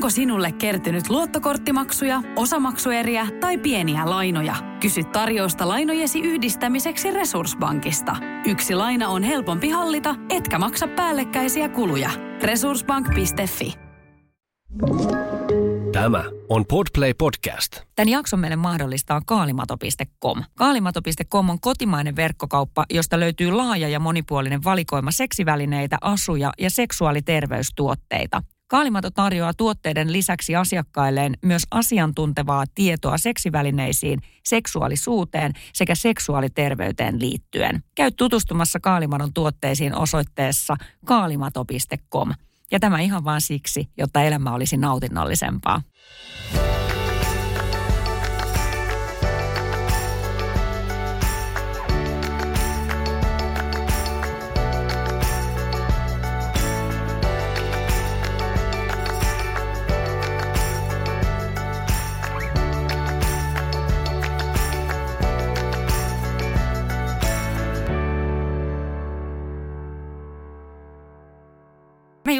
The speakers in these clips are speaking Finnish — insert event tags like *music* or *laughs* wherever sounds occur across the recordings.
Onko sinulle kertynyt luottokorttimaksuja, osamaksueriä tai pieniä lainoja? Kysy tarjousta lainojesi yhdistämiseksi Resurssbankista. Yksi laina on helpompi hallita, etkä maksa päällekkäisiä kuluja. Resurssbank.fi Tämä on Podplay Podcast. Tämän jakson meille mahdollistaa kaalimato.com. Kaalimato.com on kotimainen verkkokauppa, josta löytyy laaja ja monipuolinen valikoima seksivälineitä, asuja ja seksuaaliterveystuotteita. Kaalimato tarjoaa tuotteiden lisäksi asiakkailleen myös asiantuntevaa tietoa seksivälineisiin, seksuaalisuuteen sekä seksuaaliterveyteen liittyen. Käy tutustumassa Kaalimadon tuotteisiin osoitteessa kaalimato.com. Ja tämä ihan vain siksi, jotta elämä olisi nautinnollisempaa.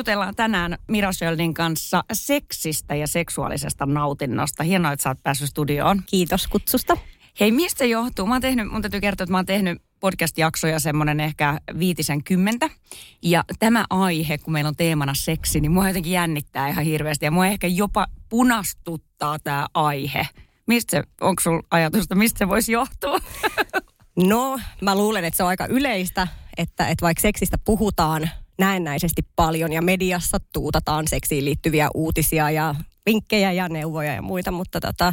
Jutellaan tänään Mira Sjöldin kanssa seksistä ja seksuaalisesta nautinnosta. Hienoa, että sä oot päässyt studioon. Kiitos kutsusta. Hei, mistä se johtuu? Mä oon tehnyt, mun täytyy kertoa, että mä oon tehnyt podcast-jaksoja semmoinen ehkä viitisen kymmentä. Ja tämä aihe, kun meillä on teemana seksi, niin mua jotenkin jännittää ihan hirveästi. Ja mua ehkä jopa punastuttaa tämä aihe. Mistä se, onko sulla ajatusta, mistä se voisi johtua? *laughs* No, mä luulen, että se on aika yleistä, että, että vaikka seksistä puhutaan näennäisesti paljon ja mediassa tuutataan seksiin liittyviä uutisia ja vinkkejä ja neuvoja ja muita, mutta tota,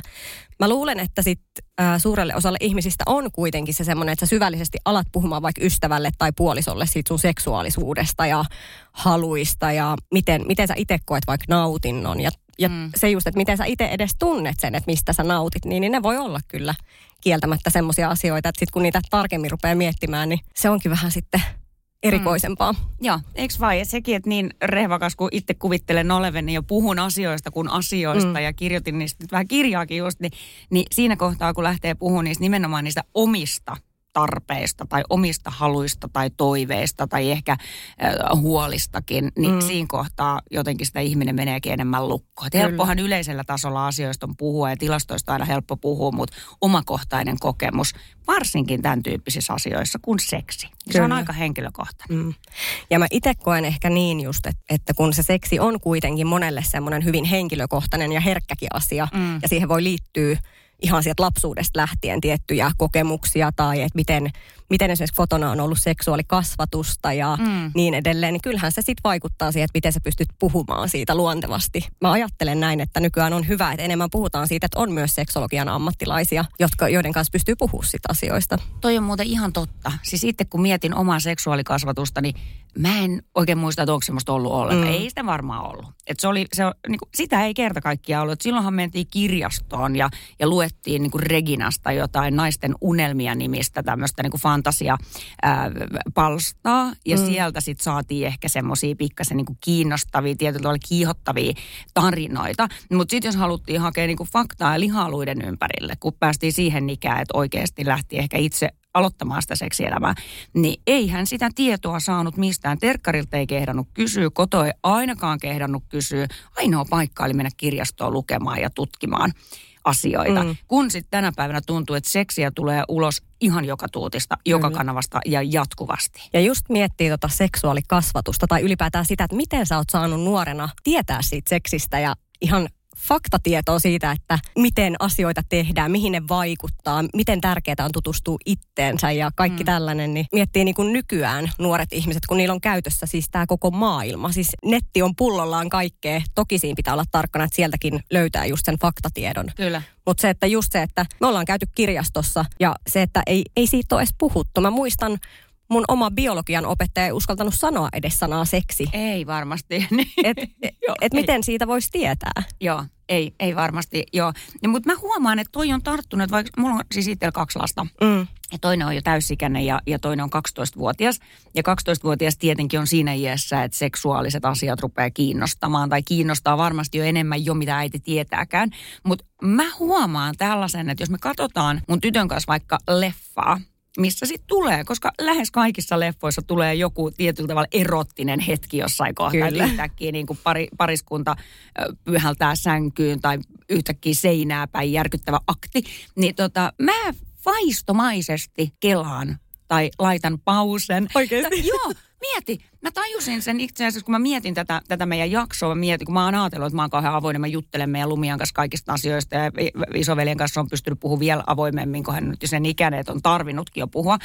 mä luulen, että sit, ä, suurelle osalle ihmisistä on kuitenkin se semmoinen, että sä syvällisesti alat puhumaan vaikka ystävälle tai puolisolle siitä sun seksuaalisuudesta ja haluista ja miten, miten sä itse koet vaikka nautinnon ja, ja mm. se just, että miten sä itse edes tunnet sen, että mistä sä nautit, niin, niin ne voi olla kyllä kieltämättä semmoisia asioita, että sit kun niitä tarkemmin rupeaa miettimään, niin se onkin vähän sitten erikoisempaa. Mm. Joo, eikö vai? Sekin, että niin rehvakas kun itse kuvittelen oleveni ja puhun asioista kuin asioista mm. ja kirjoitin niistä nyt vähän kirjaakin just, niin, niin siinä kohtaa kun lähtee puhumaan niistä nimenomaan niistä omista tarpeista tai omista haluista tai toiveista tai ehkä huolistakin, niin mm. siinä kohtaa jotenkin sitä ihminen meneekin enemmän lukkoon. Helppohan yleisellä tasolla asioista on puhua ja tilastoista aina helppo puhua, mutta omakohtainen kokemus, varsinkin tämän tyyppisissä asioissa kuin seksi, Kyllä. se on aika henkilökohtainen. Mm. Ja mä itse koen ehkä niin just, että, että kun se seksi on kuitenkin monelle semmoinen hyvin henkilökohtainen ja herkkäkin asia mm. ja siihen voi liittyä ihan sieltä lapsuudesta lähtien tiettyjä kokemuksia tai että miten, miten esimerkiksi kotona on ollut seksuaalikasvatusta ja mm. niin edelleen, niin kyllähän se sitten vaikuttaa siihen, että miten sä pystyt puhumaan siitä luontevasti. Mä ajattelen näin, että nykyään on hyvä, että enemmän puhutaan siitä, että on myös seksologian ammattilaisia, jotka, joiden kanssa pystyy puhumaan siitä asioista. Toi on muuten ihan totta. Siis itse kun mietin omaa seksuaalikasvatusta, niin mä en oikein muista, että onko semmoista ollut ollenkaan. Mm. Ei sitä varmaan ollut. Et se oli, se, niin kuin, sitä ei kerta kaikkiaan ollut. Et silloinhan mentiin kirjastoon ja, ja luettiin niin kuin Reginasta jotain naisten unelmia nimistä tämmöistä niin fantasia-palstaa. Ja mm. sieltä sitten saatiin ehkä semmoisia pikkasen niin kuin kiinnostavia, tietyllä tavalla kiihottavia tarinoita. Mutta sitten jos haluttiin hakea niin kuin faktaa ja lihaluiden ympärille, kun päästiin siihen ikään, että oikeasti lähti ehkä itse aloittamaan sitä seksielämää, niin ei hän sitä tietoa saanut mistään. Terkkarilta ei kehdannut kysyä, koto ei ainakaan kehdannut kysyä. Ainoa paikka oli mennä kirjastoon lukemaan ja tutkimaan asioita. Mm. Kun sitten tänä päivänä tuntuu, että seksiä tulee ulos ihan joka tuutista, mm. joka kanavasta ja jatkuvasti. Ja just miettii tota seksuaalikasvatusta tai ylipäätään sitä, että miten sä oot saanut nuorena tietää siitä seksistä ja ihan faktatietoa siitä, että miten asioita tehdään, mihin ne vaikuttaa, miten tärkeää on tutustua itteensä ja kaikki mm. tällainen, niin miettii niin kuin nykyään nuoret ihmiset, kun niillä on käytössä siis tämä koko maailma. Siis netti on pullollaan kaikkea. Toki siinä pitää olla tarkkana, että sieltäkin löytää just sen faktatiedon. Kyllä. Mutta se, että just se, että me ollaan käyty kirjastossa ja se, että ei, ei siitä ole edes puhuttu. Mä muistan mun oma biologian opettaja ei uskaltanut sanoa edes sanaa seksi. Ei varmasti. *laughs* et, et, et miten siitä voisi tietää? Joo, ei, ei varmasti, joo. Mutta mä huomaan, että toi on tarttunut, vaikka mulla on siis itsellä kaksi lasta. Mm. Ja toinen on jo täysikäinen ja, ja toinen on 12-vuotias. Ja 12-vuotias tietenkin on siinä iässä, että seksuaaliset asiat rupeaa kiinnostamaan. Tai kiinnostaa varmasti jo enemmän jo, mitä äiti tietääkään. Mutta mä huomaan tällaisen, että jos me katsotaan mun tytön kanssa vaikka leffaa, missä sitten tulee, koska lähes kaikissa leffoissa tulee joku tietyllä tavalla erottinen hetki jossain kohtaa. Kyllä. Yhtäkkiä niin kuin pari, pariskunta pyhältää sänkyyn tai yhtäkkiä seinää päin järkyttävä akti. Niin tota, mä vaistomaisesti kelaan tai laitan pausen. Oikeasti? joo, mieti. Mä tajusin sen itse asiassa, kun mä mietin tätä, tätä meidän jaksoa, mä mietin, kun mä oon ajatellut, että mä oon kauhean avoinen, mä juttelen meidän Lumian kanssa kaikista asioista ja isoveljen kanssa on pystynyt puhumaan vielä avoimemmin, kun hän nyt sen ikäinen, että on tarvinnutkin jo puhua.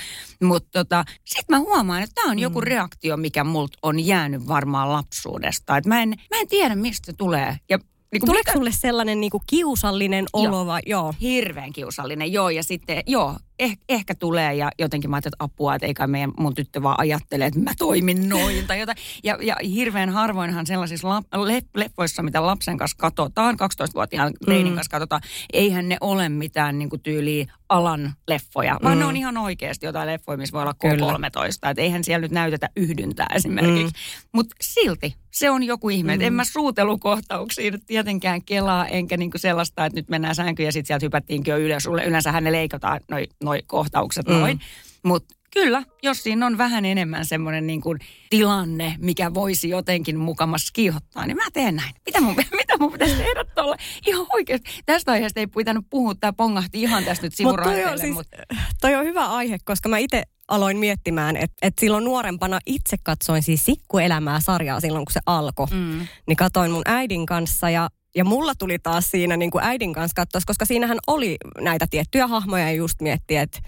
Mutta tota, sit mä huomaan, että tämä on joku mm. reaktio, mikä multa on jäänyt varmaan lapsuudesta. Et mä, en, mä en tiedä, mistä se tulee. Ja niin Tuleeko mikä... sulle sellainen niin kuin kiusallinen olo joo. vai? Joo. Hirveän kiusallinen, joo. Ja sitten, joo, eh, ehkä tulee ja jotenkin mä ajattelin, että apua, että eikä meidän mun tyttö vaan ajattele, että mä toimin noin tai jotain. Ja, ja hirveän harvoinhan sellaisissa lap, le, leffoissa, mitä lapsen kanssa katsotaan, 12-vuotiaan Leinin mm. kanssa katsotaan, eihän ne ole mitään niin kuin tyyliä alan leffoja, vaan mm. ne on ihan oikeasti jotain leffoja, missä voi olla K13. Että eihän siellä nyt näytetä yhdyntää esimerkiksi. Mm. Mutta silti se on joku ihme. Mm. En mä suutelukohtauksiin tietenkään kelaa, enkä niinku sellaista, että nyt mennään sänkyyn ja sitten sieltä hypättiinkin jo ylös. Yleensähän ne leikataan noin noi kohtaukset mm. noin. Mutta kyllä, jos siinä on vähän enemmän semmoinen niin kuin tilanne, mikä voisi jotenkin mukamas kiihottaa, niin mä teen näin. Mitä mun, *laughs* mitä mun pitäisi tehdä tuolla? Ihan oikeasti. Tästä aiheesta ei pitänyt puhua, tämä pongahti ihan tästä nyt sivuraiteille. Mut toi, on, mutta... toi on hyvä aihe, koska mä itse aloin miettimään, että, että silloin nuorempana itse katsoin siis Sikkuelämää sarjaa silloin, kun se alkoi. Mm. Niin katoin mun äidin kanssa ja ja mulla tuli taas siinä niin kuin äidin kanssa katsoa, koska siinähän oli näitä tiettyjä hahmoja ja just miettiä, että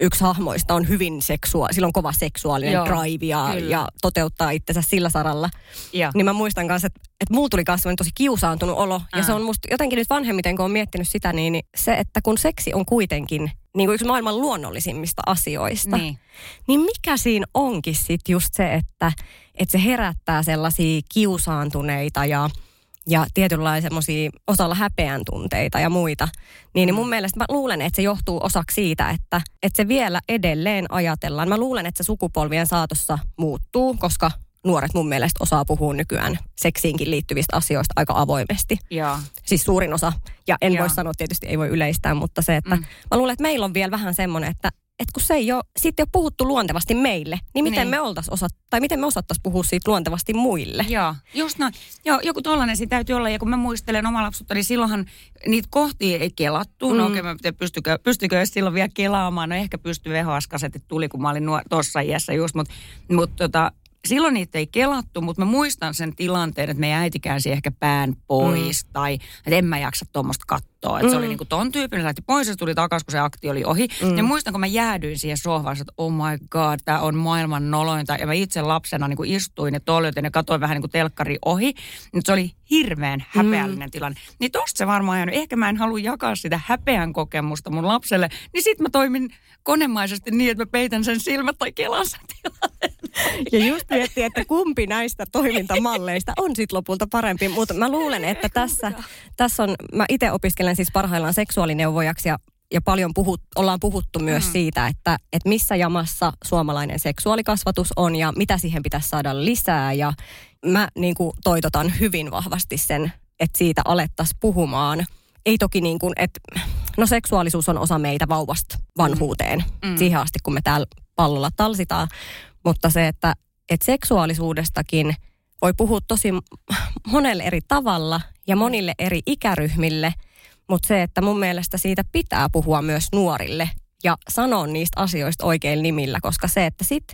yksi hahmoista on hyvin seksua, sillä on kova seksuaalinen Joo, drive ja, ja toteuttaa itsensä sillä saralla. Joo. Niin mä muistan kanssa, että, että mulla tuli kanssa tosi kiusaantunut olo. Ää. Ja se on musta jotenkin nyt vanhemmiten, kun on miettinyt sitä, niin, niin se, että kun seksi on kuitenkin niin kuin yksi maailman luonnollisimmista asioista, niin, niin mikä siinä onkin sitten just se, että, että se herättää sellaisia kiusaantuneita ja ja tietynlaisia semmoisia osalla häpeän tunteita ja muita, niin, niin mun mm. mielestä mä luulen, että se johtuu osaksi siitä, että, että se vielä edelleen ajatellaan. Mä luulen, että se sukupolvien saatossa muuttuu, koska nuoret mun mielestä osaa puhua nykyään seksiinkin liittyvistä asioista aika avoimesti. Ja. Siis suurin osa. Ja en ja. voi sanoa, tietysti ei voi yleistää, mutta se, että mm. mä luulen, että meillä on vielä vähän semmoinen, että että kun se ei ole, siitä ei ole puhuttu luontevasti meille, niin miten niin. me oltais osa, tai miten me osattaisiin puhua siitä luontevasti muille. Joo, just näin. Joo, joku tollainen siinä täytyy olla, ja kun mä muistelen oma lapsuutta, niin silloinhan niitä kohtia ei kelattu. No mm. No okei, okay, pystykö, pystykö edes silloin vielä kelaamaan? No ehkä pysty VHS-kasetit tuli, kun mä olin tuossa iässä just, mutta mut tota, silloin niitä ei kelattu, mutta mä muistan sen tilanteen, että meidän äiti käänsi ehkä pään pois mm. tai että en mä jaksa tuommoista katsoa. Että mm. se oli mm. niin kuin ton tyyppinen, lähti pois ja tuli takaisin, kun se akti oli ohi. Mm. Ja muistan, kun mä jäädyin siihen sohvaan, että oh my god, tämä on maailman nolointa. Ja mä itse lapsena niin kuin istuin ja toljotin ja katsoin vähän niin kuin telkkari ohi. Nyt se oli hirveän häpeällinen mm. tilanne. Niin tosta se varmaan jäänyt. Ehkä mä en halua jakaa sitä häpeän kokemusta mun lapselle. Niin sit mä toimin konemaisesti niin, että mä peitän sen silmät tai kelan sen tilanteen. Ja just miettiä, että kumpi näistä toimintamalleista on sitten lopulta parempi. Mutta mä luulen, että tässä, tässä on, mä itse opiskelen siis parhaillaan seksuaalineuvojaksi ja ja paljon puhut, ollaan puhuttu myös mm. siitä, että, että missä jamassa suomalainen seksuaalikasvatus on ja mitä siihen pitäisi saada lisää. Ja mä niin kuin toitotan hyvin vahvasti sen, että siitä alettaisiin puhumaan. Ei toki niin kuin, että no seksuaalisuus on osa meitä vauvasta vanhuuteen, mm. siihen asti kun me täällä pallolla talsitaan. Mutta se, että, että seksuaalisuudestakin voi puhua tosi monelle eri tavalla ja monille eri ikäryhmille, mutta se, että mun mielestä siitä pitää puhua myös nuorille ja sanoa niistä asioista oikeilla nimillä, koska se, että sit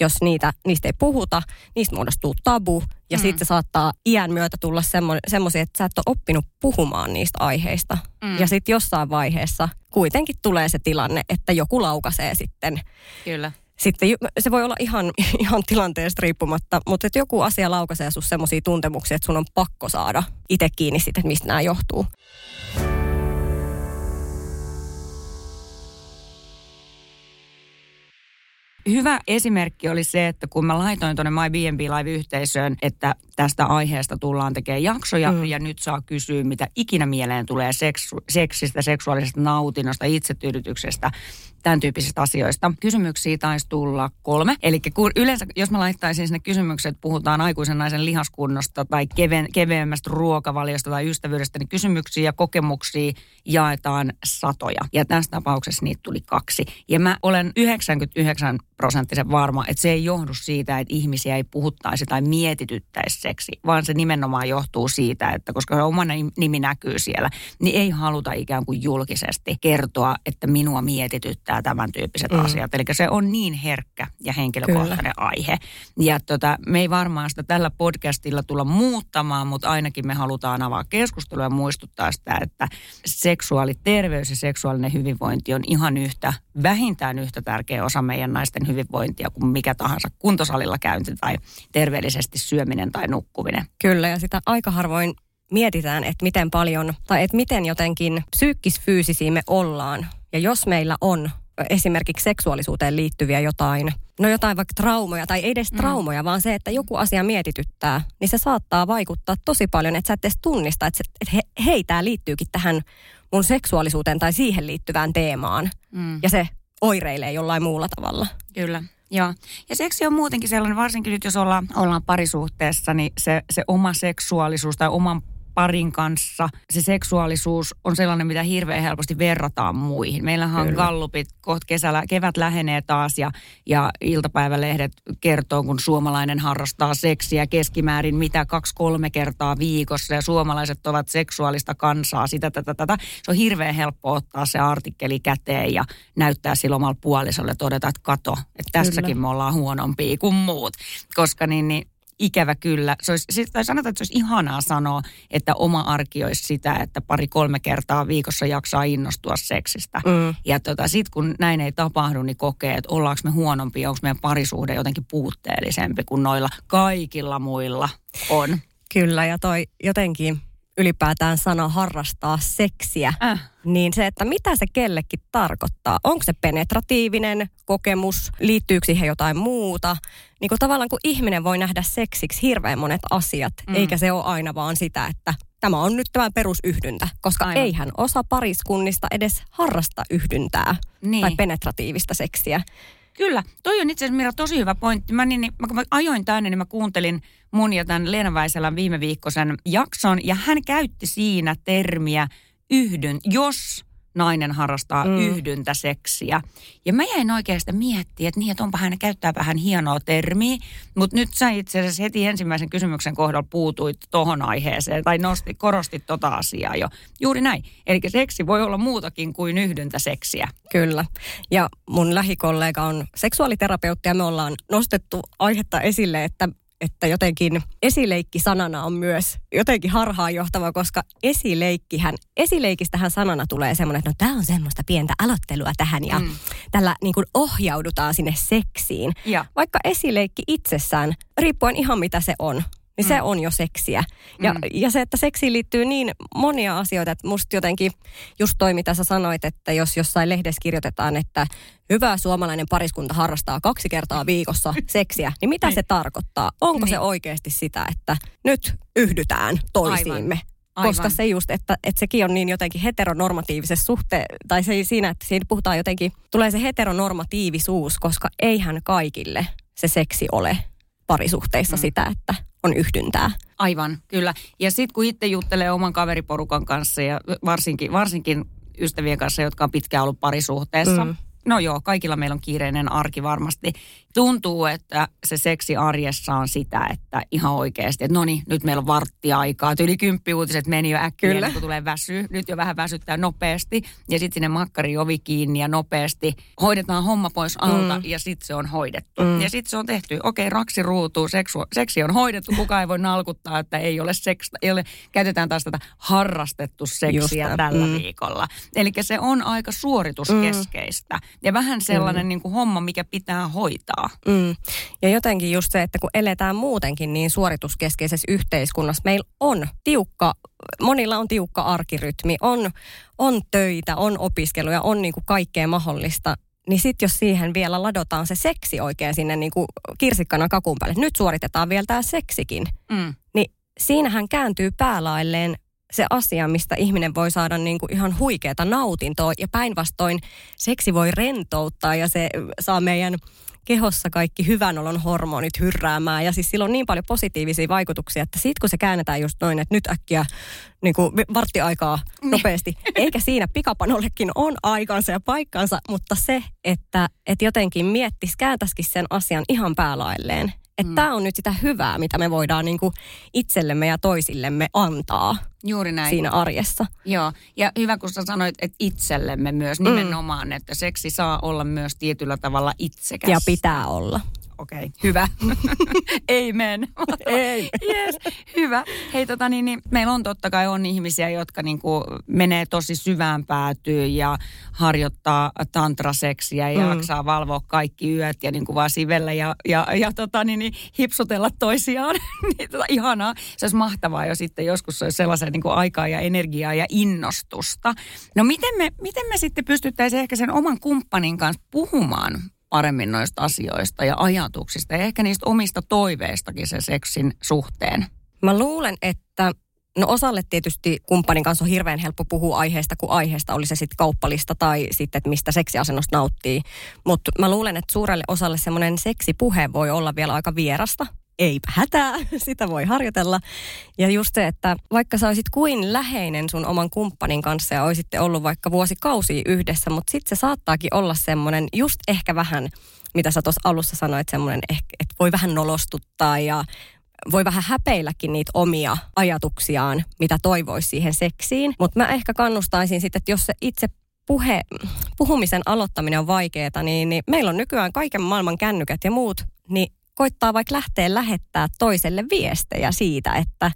jos niitä, niistä ei puhuta, niistä muodostuu tabu ja mm. sitten se saattaa iän myötä tulla semmoisia, että sä et ole oppinut puhumaan niistä aiheista. Mm. Ja sitten jossain vaiheessa kuitenkin tulee se tilanne, että joku laukaisee sitten. Kyllä sitten se voi olla ihan, *laughs* ihan tilanteesta riippumatta, mutta että joku asia laukaisee sinussa semmoisia tuntemuksia, että sun on pakko saada itse kiinni sitten, että mistä nämä johtuu. hyvä esimerkki oli se, että kun mä laitoin tuonne My B&B Live-yhteisöön, että tästä aiheesta tullaan tekemään jaksoja mm. ja nyt saa kysyä, mitä ikinä mieleen tulee seksu- seksistä, seksuaalisesta nautinnosta, itsetyydytyksestä, tämän tyyppisistä asioista. Kysymyksiä taisi tulla kolme. Eli kun yleensä, jos mä laittaisin sinne kysymykset, puhutaan aikuisen naisen lihaskunnosta tai keven, keveämmästä ruokavaliosta tai ystävyydestä, niin kysymyksiä ja kokemuksia jaetaan satoja. Ja tässä tapauksessa niitä tuli kaksi. Ja mä olen 99 prosenttisen varma, että se ei johdu siitä, että ihmisiä ei puhuttaisi tai mietityttäisi seksi, vaan se nimenomaan johtuu siitä, että koska se oma nimi näkyy siellä, niin ei haluta ikään kuin julkisesti kertoa, että minua mietityttää tämän tyyppiset mm. asiat. Eli se on niin herkkä ja henkilökohtainen Kyllä. aihe. Ja tota, me ei varmaan sitä tällä podcastilla tulla muuttamaan, mutta ainakin me halutaan avaa keskustelua ja muistuttaa sitä, että seksuaaliterveys ja seksuaalinen hyvinvointi on ihan yhtä, vähintään yhtä tärkeä osa meidän naisten hyvinvointia kuin mikä tahansa kuntosalilla käynti tai terveellisesti syöminen tai nukkuminen. Kyllä, ja sitä aika harvoin mietitään, että miten paljon, tai että miten jotenkin psyykkisfyysisiä me ollaan. Ja jos meillä on esimerkiksi seksuaalisuuteen liittyviä jotain, no jotain vaikka traumoja tai ei edes mm. traumoja, vaan se, että joku asia mietityttää, niin se saattaa vaikuttaa tosi paljon, että sä et edes tunnista, että, se, että he, hei, tämä liittyykin tähän mun seksuaalisuuteen tai siihen liittyvään teemaan. Mm. Ja se oireilee jollain muulla tavalla. Kyllä. Joo. Ja seksi on muutenkin sellainen, varsinkin nyt jos ollaan, ollaan parisuhteessa, niin se, se oma seksuaalisuus tai oman parin kanssa se seksuaalisuus on sellainen, mitä hirveän helposti verrataan muihin. Meillähän on gallupit, kohta kesällä, kevät lähenee taas ja, ja iltapäivälehdet kertoo, kun suomalainen harrastaa seksiä keskimäärin mitä kaksi-kolme kertaa viikossa ja suomalaiset ovat seksuaalista kansaa, sitä tätä tätä. Se on hirveän helppo ottaa se artikkeli käteen ja näyttää sillä omalla puolisolle todeta, että kato, että tässäkin Kyllä. me ollaan huonompia kuin muut. Koska niin, niin ikävä kyllä. Se olisi, siis, tai sanotaan, että se olisi ihanaa sanoa, että oma arki olisi sitä, että pari-kolme kertaa viikossa jaksaa innostua seksistä. Mm. Ja tota, sitten kun näin ei tapahdu, niin kokee, että ollaanko me huonompia, onko meidän parisuhde jotenkin puutteellisempi kuin noilla kaikilla muilla on. Kyllä, ja toi jotenkin ylipäätään sana harrastaa seksiä, äh. niin se, että mitä se kellekin tarkoittaa. Onko se penetratiivinen kokemus, liittyykö siihen jotain muuta. Niin kuin tavallaan kun ihminen voi nähdä seksiksi hirveän monet asiat, mm. eikä se ole aina vaan sitä, että tämä on nyt tämä perusyhdyntä, koska Aivan. eihän osa pariskunnista edes harrasta yhdyntää niin. tai penetratiivista seksiä. Kyllä, toi on itse asiassa Mira tosi hyvä pointti. Mä, niin, mä, kun mä ajoin tänne, niin mä kuuntelin mun ja tämän Leena Väisälän viime viikkoisen jakson, ja hän käytti siinä termiä yhdyn, jos nainen harrastaa mm. yhdyntäseksiä. Ja mä jäin oikeastaan miettimään, että niin, että onpa hän käyttää vähän hienoa termiä, mutta nyt sä itse asiassa heti ensimmäisen kysymyksen kohdalla puutuit tohon aiheeseen tai nosti, korostit tota asiaa jo. Juuri näin. Eli seksi voi olla muutakin kuin yhdyntäseksiä. Kyllä. Ja mun lähikollega on seksuaaliterapeutti ja me ollaan nostettu aihetta esille, että että jotenkin esileikki sanana on myös jotenkin harhaanjohtava, koska esileikkihän, esileikistähän sanana tulee semmoinen, että no tämä on semmoista pientä aloittelua tähän ja mm. tällä niin kuin ohjaudutaan sinne seksiin. Ja. Vaikka esileikki itsessään, riippuen ihan mitä se on, niin mm. se on jo seksiä. Ja, mm. ja se, että seksiin liittyy niin monia asioita, että musta jotenkin just toi, mitä sä sanoit, että jos jossain lehdessä kirjoitetaan, että hyvä suomalainen pariskunta harrastaa kaksi kertaa viikossa *laughs* seksiä, niin mitä niin. se tarkoittaa? Onko niin. se oikeasti sitä, että nyt yhdytään toisiimme? Aivan. Aivan. Koska se just, että, että sekin on niin jotenkin heteronormatiivisessa suhteen, tai se siinä, että siinä puhutaan jotenkin, tulee se heteronormatiivisuus, koska eihän kaikille se seksi ole parisuhteissa mm. sitä, että on yhdyntää. Aivan, kyllä. Ja sitten kun itse juttelee oman kaveriporukan kanssa ja varsinkin, varsinkin ystävien kanssa, jotka on pitkään ollut parisuhteessa, mm. No joo, kaikilla meillä on kiireinen arki varmasti. Tuntuu, että se seksi arjessa on sitä, että ihan oikeasti, että no niin, nyt meillä on varttiaikaa. Yli kymppi uutiset meni jo äkkiä, Kyllä. kun tulee väsy. Nyt jo vähän väsyttää nopeasti. Ja sitten sinne makkari ovi kiinni ja nopeasti hoidetaan homma pois alta mm. ja sitten se on hoidettu. Mm. Ja sitten se on tehty. Okei, raksi ruutuu, seksu, seksi on hoidettu. Kukaan ei voi nalkuttaa, että ei ole seksta. Ei ole, käytetään taas tätä harrastettu seksiä tällä mm. viikolla. Eli se on aika suorituskeskeistä. Mm ja vähän sellainen mm. niin kuin homma, mikä pitää hoitaa. Mm. Ja jotenkin just se, että kun eletään muutenkin niin suorituskeskeisessä yhteiskunnassa, meillä on tiukka, monilla on tiukka arkirytmi, on, on töitä, on opiskeluja, on niin kuin kaikkea mahdollista, niin sitten jos siihen vielä ladotaan se seksi oikein sinne niin kuin kirsikkana kakun päälle, nyt suoritetaan vielä tämä seksikin, Mm. niin siinähän kääntyy päälailleen se asia, mistä ihminen voi saada niin kuin ihan huikeata nautintoa ja päinvastoin seksi voi rentouttaa ja se saa meidän kehossa kaikki hyvän olon hormonit hyrräämään ja siis sillä on niin paljon positiivisia vaikutuksia, että sit kun se käännetään just noin, että nyt äkkiä niin kuin varttiaikaa nopeasti, eikä siinä pikapanollekin on aikansa ja paikkansa, mutta se, että, että jotenkin miettis, kääntäisikin sen asian ihan päälailleen. Että Mm. tämä on nyt sitä hyvää, mitä me voidaan niin kuin itsellemme ja toisillemme antaa Juuri näin. siinä arjessa. Joo, ja hyvä kun sä sanoit, että itsellemme myös nimenomaan, että seksi saa olla myös tietyllä tavalla itsekäs. Ja pitää olla. Okei, okay, hyvä. *laughs* Amen. *laughs* Ei. Yes, hyvä. Hei tota niin, niin, meillä on totta kai on ihmisiä, jotka niinku menee tosi syvään päätyyn ja harjoittaa tantraseksiä ja Mm. jaksaa valvoa kaikki yöt ja niinku vaan sivellä ja, ja, ja tota niin, niin, hipsutella toisiaan. *laughs* niin, tota, ihanaa. Se olisi mahtavaa jo sitten joskus se olisi sellaisen niinku aikaa ja energiaa ja innostusta. No miten me, miten me sitten pystyttäisiin ehkä sen oman kumppanin kanssa puhumaan paremmin noista asioista ja ajatuksista ja ehkä niistä omista toiveistakin sen seksin suhteen. Mä luulen, että no osalle tietysti kumppanin kanssa on hirveän helppo puhua aiheesta, kun aiheesta oli se sitten kauppalista tai sitten, että mistä seksiasennosta nauttii. Mutta mä luulen, että suurelle osalle semmoinen seksipuhe voi olla vielä aika vierasta. Eipä hätää, *laughs* sitä voi harjoitella. Ja just se, että vaikka sä olisit kuin läheinen sun oman kumppanin kanssa ja olisitte ollut vaikka vuosikausia yhdessä, mutta sitten se saattaakin olla semmoinen just ehkä vähän, mitä sä tuossa alussa sanoit, semmoinen, että voi vähän nolostuttaa ja voi vähän häpeilläkin niitä omia ajatuksiaan, mitä toivoisi siihen seksiin. Mutta mä ehkä kannustaisin sitten, että jos se itse puhe, puhumisen aloittaminen on vaikeaa, niin, niin meillä on nykyään kaiken maailman kännykät ja muut, niin koittaa vaikka lähteä lähettää toiselle viestejä siitä, että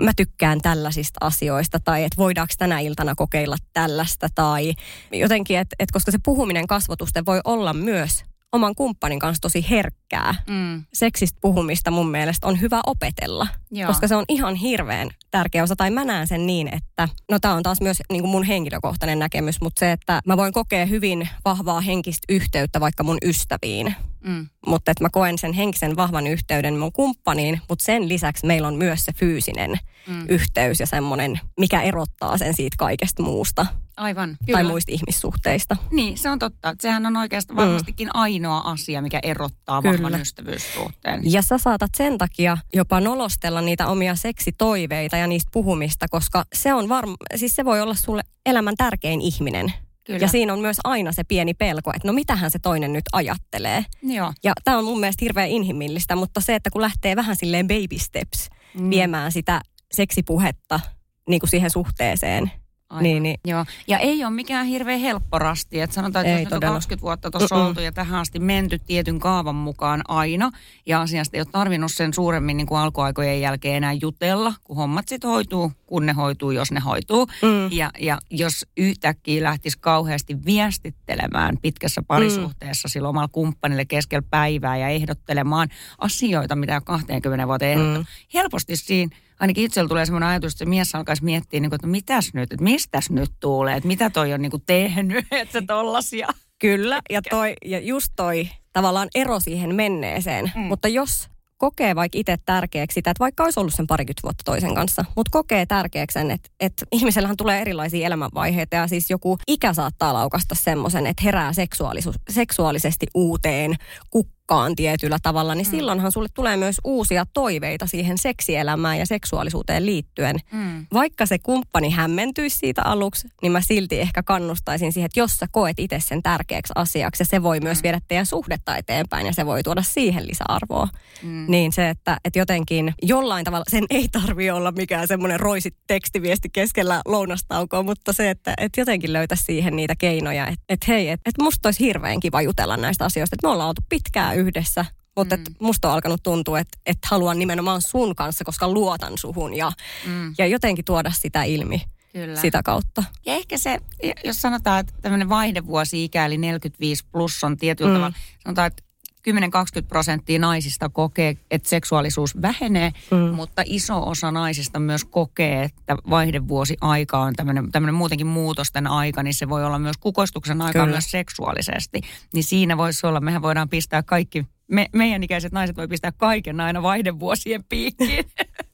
mä tykkään tällaisista asioista tai että voidaanko tänä iltana kokeilla tällaista tai jotenkin, että, että koska se puhuminen kasvotusten voi olla myös oman kumppanin kanssa tosi herkkää. Mm. Seksistä puhumista mun mielestä on hyvä opetella, Joo. koska se on ihan hirveän tärkeä osa. Tai mä näen sen niin, että, no tämä on taas myös niin kuin mun henkilökohtainen näkemys, mutta se, että mä voin kokea hyvin vahvaa henkistä yhteyttä vaikka mun ystäviin. Mm. Mutta että mä koen sen henkisen vahvan yhteyden mun kumppaniin, mutta sen lisäksi meillä on myös se fyysinen Mm. yhteys ja semmoinen, mikä erottaa sen siitä kaikesta muusta Aivan. tai muista ihmissuhteista. Niin, se on totta. Sehän on oikeastaan varmastikin ainoa asia, mikä erottaa Kyllä. vahvan ystävyyssuhteen. Ja sä saatat sen takia jopa nolostella niitä omia seksitoiveita ja niistä puhumista, koska se on varma, siis se voi olla sulle elämän tärkein ihminen. Kyllä. Ja siinä on myös aina se pieni pelko, että no mitähän se toinen nyt ajattelee. Joo. Ja tämä on mun mielestä hirveän inhimillistä, mutta se, että kun lähtee vähän silleen baby steps Mm. viemään sitä seksipuhetta niin kuin siihen suhteeseen, Aivan. niin, niin Joo. Ja ei ole mikään hirveän helppo rasti. Et sanotaan, että Ei jos nyt on todella. 20 vuotta tuossa Mm-mm. oltu ja tähän asti menty tietyn kaavan mukaan aina. Ja asiasta ei ole tarvinnut sen suuremmin niin kuin alkuaikojen jälkeen enää jutella, kun hommat sitten hoituu, kun ne hoituu, jos ne hoituu. Mm. Ja, ja jos yhtäkkiä lähtisi kauheasti viestittelemään pitkässä parisuhteessa mm. sillä omalla kumppanille keskellä päivää ja ehdottelemaan asioita, mitä jo 20 vuoteen ehdottanut. Mm. Helposti siinä ainakin itsellä tulee sellainen ajatus, että se mies alkaisi miettiä, niin kuin, että mitäs nyt, että mistäs nyt tulee, että mitä toi on niin kuin tehnyt, *laughs* että se tollasia. Kyllä, ja, toi, ja just toi tavallaan ero siihen menneeseen. Mm. Mutta jos kokee vaikka itse tärkeäksi sitä, että vaikka olisi ollut sen parikymmentä vuotta toisen kanssa, mutta kokee tärkeäksi sen, että, että *laughs* ihmisellähän tulee erilaisia elämänvaiheita ja siis joku ikä saattaa laukasta semmoisen, että herää seksuaalisuus, seksuaalisesti uuteen kukkaan tietyllä tavalla, niin mm. silloinhan sulle tulee myös uusia toiveita siihen seksielämään ja seksuaalisuuteen liittyen. Mm. Vaikka se kumppani hämmentyisi siitä aluksi, niin mä silti ehkä kannustaisin siihen, että jos sä koet itse sen tärkeäksi asiaksi, ja se voi myös viedä teidän suhdetta eteenpäin, ja se voi tuoda siihen lisäarvoa. Mm. Niin se, että, että jotenkin jollain tavalla, sen ei tarvi olla mikään semmoinen roisit tekstiviesti keskellä lounastaukoa, mutta se, että, että jotenkin löytäisi siihen niitä keinoja, että, että hei, että, että musta olisi hirveän kiva jutella näistä asioista, että me ollaan oltu pitkään yhdessä, mutta mm. musta on alkanut tuntua, että, että haluan nimenomaan sun kanssa, koska luotan suhun ja, Mm. ja jotenkin tuoda sitä ilmi Kyllä. sitä kautta. Ja ehkä se, jos sanotaan, että tämmöinen vaihdevuosi ikä, eli 45 plus on tietyllä mm. tavalla, sanotaan, että 10-20 prosenttia naisista kokee, että seksuaalisuus vähenee, mm. mutta iso osa naisista myös kokee, että vaihdevuosi aika on tämmöinen muutenkin muutosten aika, niin se voi olla myös kukoistuksen aika myös seksuaalisesti. Niin siinä voisi olla, mehän voidaan pistää kaikki me, meidän ikäiset naiset voi pistää kaiken aina vaihdevuosien piikkiin. *laughs*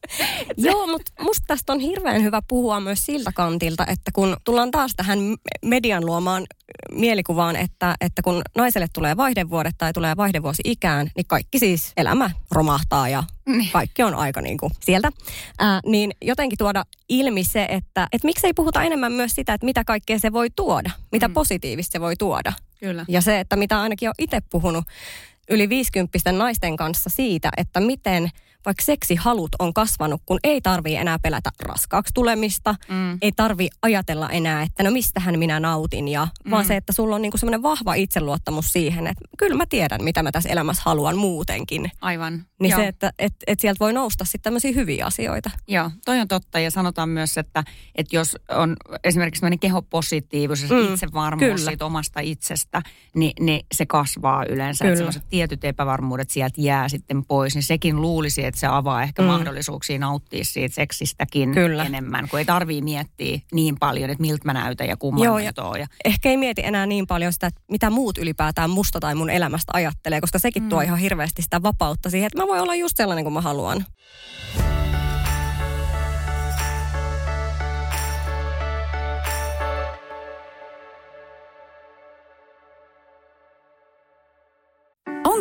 Joo, mutta musta tästä on hirveän hyvä puhua myös siltä kantilta, että kun tullaan taas tähän median luomaan mielikuvaan, että, että kun naiselle tulee vaihdevuodet tai tulee vaihdevuosi ikään, niin kaikki siis elämä romahtaa ja niin. kaikki on aika niin kuin sieltä. Ää, niin jotenkin tuoda ilmi se, että et miksei puhuta enemmän myös sitä, että mitä kaikkea se voi tuoda, mitä mm. positiivista se voi tuoda. Kyllä. Ja se, että mitä ainakin on itse puhunut yli 50 naisten kanssa siitä, että miten vaikka seksihalut on kasvanut, kun ei tarvii enää pelätä raskaaksi tulemista, mm. ei tarvi ajatella enää, että no mistähän minä nautin, ja, mm. vaan se, että sulla on niinku semmoinen vahva itseluottamus siihen, että kyllä mä tiedän, mitä mä tässä elämässä haluan muutenkin. Aivan. Niin Joo. se, että et, et sieltä voi nousta sitten tämmöisiä hyviä asioita. Joo, toi on totta, ja sanotaan myös, että, että jos on esimerkiksi tämmöinen kehopositiivisuus, mm. itsevarmuus siitä omasta itsestä, niin, niin se kasvaa yleensä, kyllä. että tietyt epävarmuudet sieltä jää sitten pois, niin sekin luulisi, että se avaa ehkä mm. mahdollisuuksia nauttia siitä seksistäkin Kyllä. enemmän, kun ei tarvii miettiä niin paljon, että miltä mä näytän ja kumman Joo, ja ja... Ehkä ei mieti enää niin paljon sitä, että mitä muut ylipäätään musta tai mun elämästä ajattelee, koska sekin mm. tuo ihan hirveästi sitä vapautta siihen, että mä voin olla just sellainen kuin mä haluan.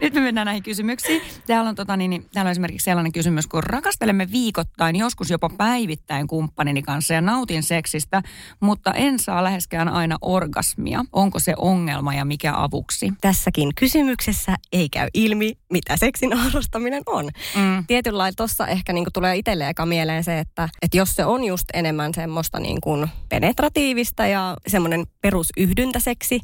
Nyt me mennään näihin kysymyksiin. Täällä on, tota, niin, niin, täällä on esimerkiksi sellainen kysymys, kun rakastelemme viikoittain, joskus jopa päivittäin kumppanini kanssa ja nautin seksistä, mutta en saa läheskään aina orgasmia. Onko se ongelma ja mikä avuksi? Tässäkin kysymyksessä ei käy ilmi, mitä seksin harrastaminen on. Mm. Tietyllä lailla tuossa ehkä niin tulee itselle eka mieleen se, että, että jos se on just enemmän semmoista niin kuin penetratiivista ja semmoinen perusyhdyntäseksi,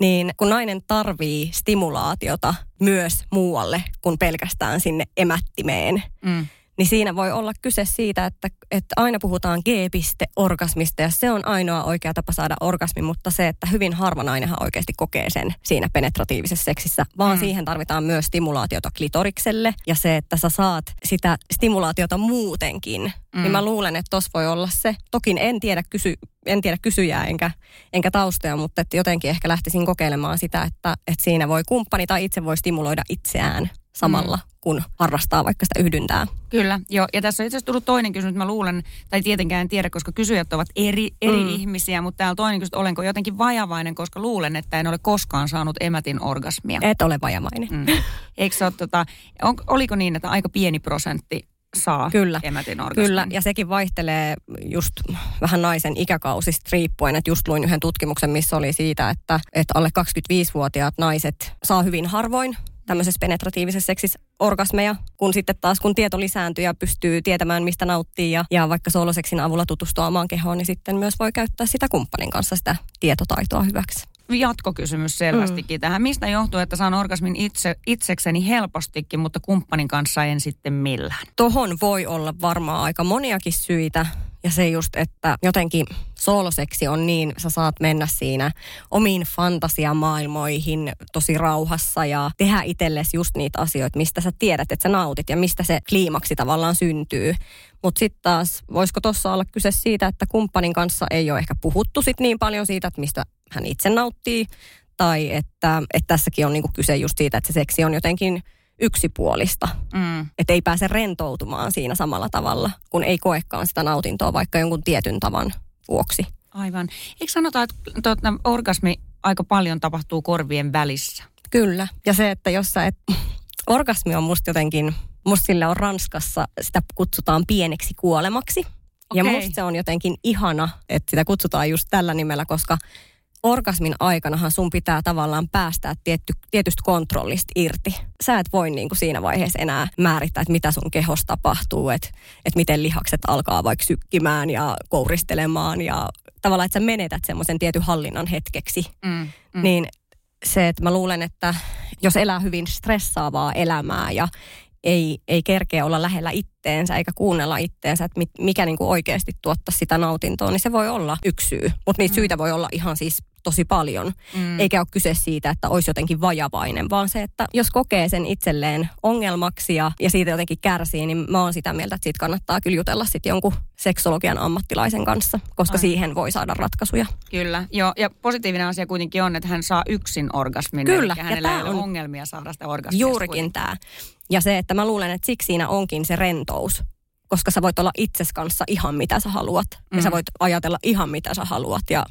niin kun nainen tarvii stimulaatiota myös muualle kuin pelkästään sinne emättimeen, mm niin siinä voi olla kyse siitä, että, että aina puhutaan G-piste-orgasmista ja se on ainoa oikea tapa saada orgasmi, mutta se, että hyvin harva nainenhan oikeasti kokee sen siinä penetratiivisessa seksissä, vaan mm. siihen tarvitaan myös stimulaatiota klitorikselle ja se, että sä saat sitä stimulaatiota muutenkin, mm. niin mä luulen, että tos voi olla se. Toki en tiedä, kysy, en tiedä kysyjää enkä, enkä taustoja, mutta että jotenkin ehkä lähtisin kokeilemaan sitä, että, että siinä voi kumppani tai itse voi stimuloida itseään samalla, mm. kun harrastaa vaikka sitä yhdyntää. Kyllä, joo. Ja tässä on itse asiassa tullut toinen kysymys, mä luulen, tai tietenkään en tiedä, koska kysyjät ovat eri, eri mm. ihmisiä, mutta täällä toinen kysymys, olenko jotenkin vajavainen, koska luulen, että en ole koskaan saanut emätin orgasmia. Et ole vajavainen. Mm. Eikö se ole, tota, on, oliko niin, että aika pieni prosentti saa kyllä, emätin orgasmin. Kyllä, ja sekin vaihtelee just vähän naisen ikäkausista riippuen. Että just luin yhden tutkimuksen, missä oli siitä, että, että alle 25-vuotiaat naiset saa hyvin harvoin tämmöisessä penetratiivisessa seksissä orgasmeja, kun sitten taas kun tieto lisääntyy ja pystyy tietämään, mistä nauttii ja, ja vaikka sooloseksin avulla tutustua omaan kehoon, niin sitten myös voi käyttää sitä kumppanin kanssa sitä tietotaitoa hyväksi jatkokysymys selvästikin mm. tähän. Mistä johtuu, että saan orgasmin itse, itsekseni helpostikin, mutta kumppanin kanssa en sitten millään? Tohon voi olla varmaan aika moniakin syitä. Ja se just, että jotenkin sooloseksi on niin, sä saat mennä siinä omiin fantasiamaailmoihin tosi rauhassa ja tehdä itsellesi just niitä asioita, mistä sä tiedät, että sä nautit ja mistä se kliimaksi tavallaan syntyy. Mutta sitten taas, voisiko tuossa olla kyse siitä, että kumppanin kanssa ei ole ehkä puhuttu sit niin paljon siitä, että mistä hän itse nauttii, tai että, että tässäkin on niinku kyse just siitä, että se seksi on jotenkin yksipuolista. Mm. Että ei pääse rentoutumaan siinä samalla tavalla, kun ei koekaan sitä nautintoa vaikka jonkun tietyn tavan vuoksi. Aivan. Eikö sanota, että tuota, orgasmi aika paljon tapahtuu korvien välissä? Kyllä. Ja se, että jos sä et... *sniffs* Orgasmi on musta jotenkin, musta sillä on Ranskassa, sitä kutsutaan pieneksi kuolemaksi. Okay. Ja musta se on jotenkin ihana, että sitä kutsutaan just tällä nimellä, koska orgasmin aikanahan sun pitää tavallaan päästää tietty, tietystä kontrollista irti. Sä et voi niin kuin siinä vaiheessa enää määrittää, että mitä sun kehossa tapahtuu, että, että miten lihakset alkaa vaikka sykkimään ja kouristelemaan ja tavallaan, että sä menetät semmoisen tietyn hallinnan hetkeksi. Mm, mm. Niin se, että mä luulen, että jos elää hyvin stressaavaa elämää ja ei, ei kerkeä olla lähellä itteensä eikä kuunnella itteensä, että mikä niin kuin oikeasti tuottaa sitä nautintoa, niin se voi olla yksi syy. Mutta niitä mm. syitä voi olla ihan siis tosi paljon. Mm. Eikä ole kyse siitä, että olisi jotenkin vajavainen, vaan se, että jos kokee sen itselleen ongelmaksi ja, ja siitä jotenkin kärsii, niin mä oon sitä mieltä, että siitä kannattaa kyllä jutella sitten jonkun seksologian ammattilaisen kanssa, koska Ai. siihen voi saada ratkaisuja. Kyllä, joo. Ja positiivinen asia kuitenkin on, että hän saa yksin orgasmin. Kyllä. ja hänellä ei ole on ongelmia saada sitä orgasmia. Juurikin tämä. Ja se, että mä luulen, että siksi siinä onkin se rentous koska sä voit olla itses kanssa ihan mitä sä haluat. Mm. Ja sä mm. voit ajatella ihan mitä sä haluat. Ja,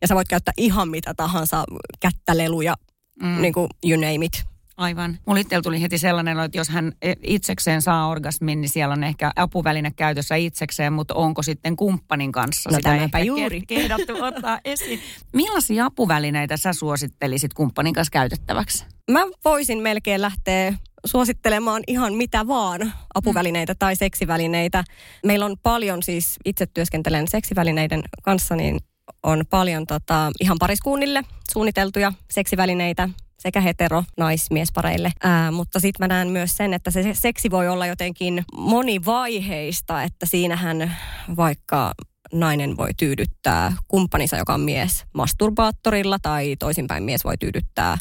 ja sä voit käyttää ihan mitä tahansa, kättäleluja, mm. niin kuin you name it. Aivan. Mulla itsellä tuli heti sellainen, että jos hän e, itsekseen saa orgasmin, niin siellä on ehkä apuväline käytössä itsekseen, mutta onko sitten kumppanin kanssa no, sitä ehkä juuri. kehdattu ottaa esiin. Millaisia apuvälineitä sä suosittelisit kumppanin kanssa käytettäväksi? Mä voisin melkein lähteä suosittelemaan ihan mitä vaan apuvälineitä tai seksivälineitä. Meillä on paljon siis, itse työskentelen seksivälineiden kanssa, niin on paljon tota, ihan pariskunnille suunniteltuja seksivälineitä sekä hetero, nais, miespareille. Ää, mutta sitten mä näen myös sen, että se seksi voi olla jotenkin monivaiheista, että siinähän vaikka nainen voi tyydyttää kumppaninsa, joka on mies, masturbaattorilla tai toisinpäin mies voi tyydyttää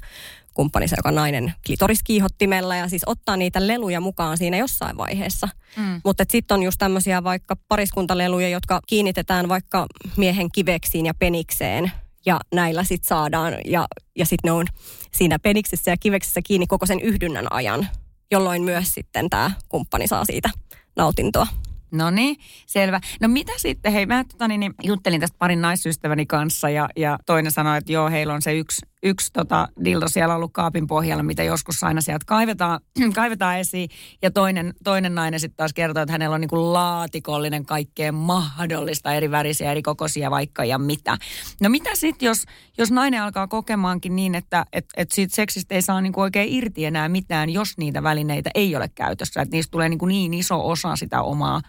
kumppaninsa, joka on nainen klitoriskiihottimella ja siis ottaa niitä leluja mukaan siinä jossain vaiheessa. Mm. Mutta sitten on just tämmöisiä vaikka pariskuntaleluja, jotka kiinnitetään vaikka miehen kiveksiin ja penikseen ja näillä sitten saadaan ja, ja sitten ne on siinä peniksessä ja kiveksessä kiinni koko sen yhdynnän ajan, jolloin myös sitten tämä kumppani saa siitä nautintoa. No niin, selvä. No mitä sitten, hei mä totani, niin, juttelin tästä parin naisystäväni kanssa ja, ja toinen sanoi, että joo, heillä on se yksi, yksi tota, dildo siellä ollut kaapin pohjalla, mitä joskus aina sieltä kaivetaan, *clears throat* kaivetaan esiin. Ja toinen, toinen nainen sitten taas kertoo, että hänellä on niin kuin laatikollinen kaikkea mahdollista, eri värisiä, eri kokoisia vaikka ja mitä. No mitä sitten, jos, jos nainen alkaa kokemaankin niin, että et, et siitä seksistä ei saa niin kuin oikein irti enää mitään, jos niitä välineitä ei ole käytössä. Että niistä tulee kuin niin iso osa sitä omaa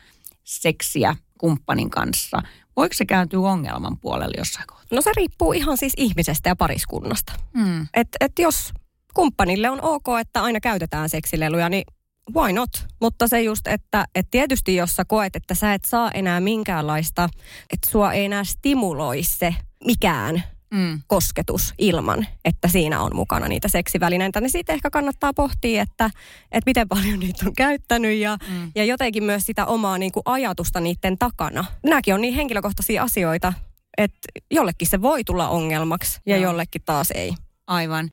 seksiä kumppanin kanssa. Voiko se kääntyä ongelman puolelle jossain kohtaa? No se riippuu ihan siis ihmisestä ja pariskunnasta. Hmm. Et, et jos kumppanille on ok, että aina käytetään seksileluja, niin why not? Mutta se just, että, että tietysti jos sä koet, että sä et saa enää minkäänlaista, että sua ei enää stimuloi se mikään, mm. kosketus ilman, että siinä on mukana niitä seksivälineitä, niin siitä ehkä kannattaa pohtia, että, että miten paljon niitä on käyttänyt ja, mm. ja jotenkin myös sitä omaa niin kuin ajatusta niiden takana. Nämäkin on niin henkilökohtaisia asioita, että jollekin se voi tulla ongelmaksi ja Joo. jollekin taas ei. Aivan.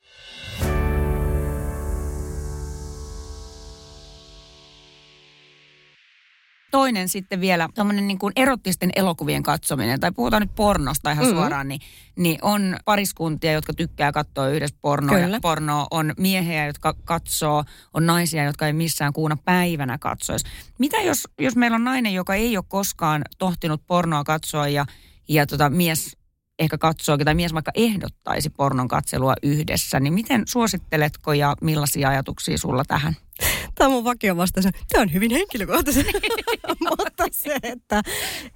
Toinen sitten vielä tämmöinen niin kuin erottisten elokuvien katsominen, tai puhutaan nyt pornosta ihan mm-hmm. suoraan, niin, niin on pariskuntia, jotka tykkää katsoa yhdessä pornoa. Kyllä. Ja pornoa on miehiä, jotka katsoo, on naisia, jotka ei missään kuuna päivänä katsoisi. Mitä jos, jos meillä on nainen, joka ei ole koskaan tohtinut pornoa katsoa ja, ja tota, mies ehkä katsookin tai mies vaikka ehdottaisi pornon katselua yhdessä, niin miten suositteletko ja millaisia ajatuksia sulla tähän? Tämä on mun vakio vastaus. Tämä on hyvin henkilökohtaisen. *laughs* Mutta se, että,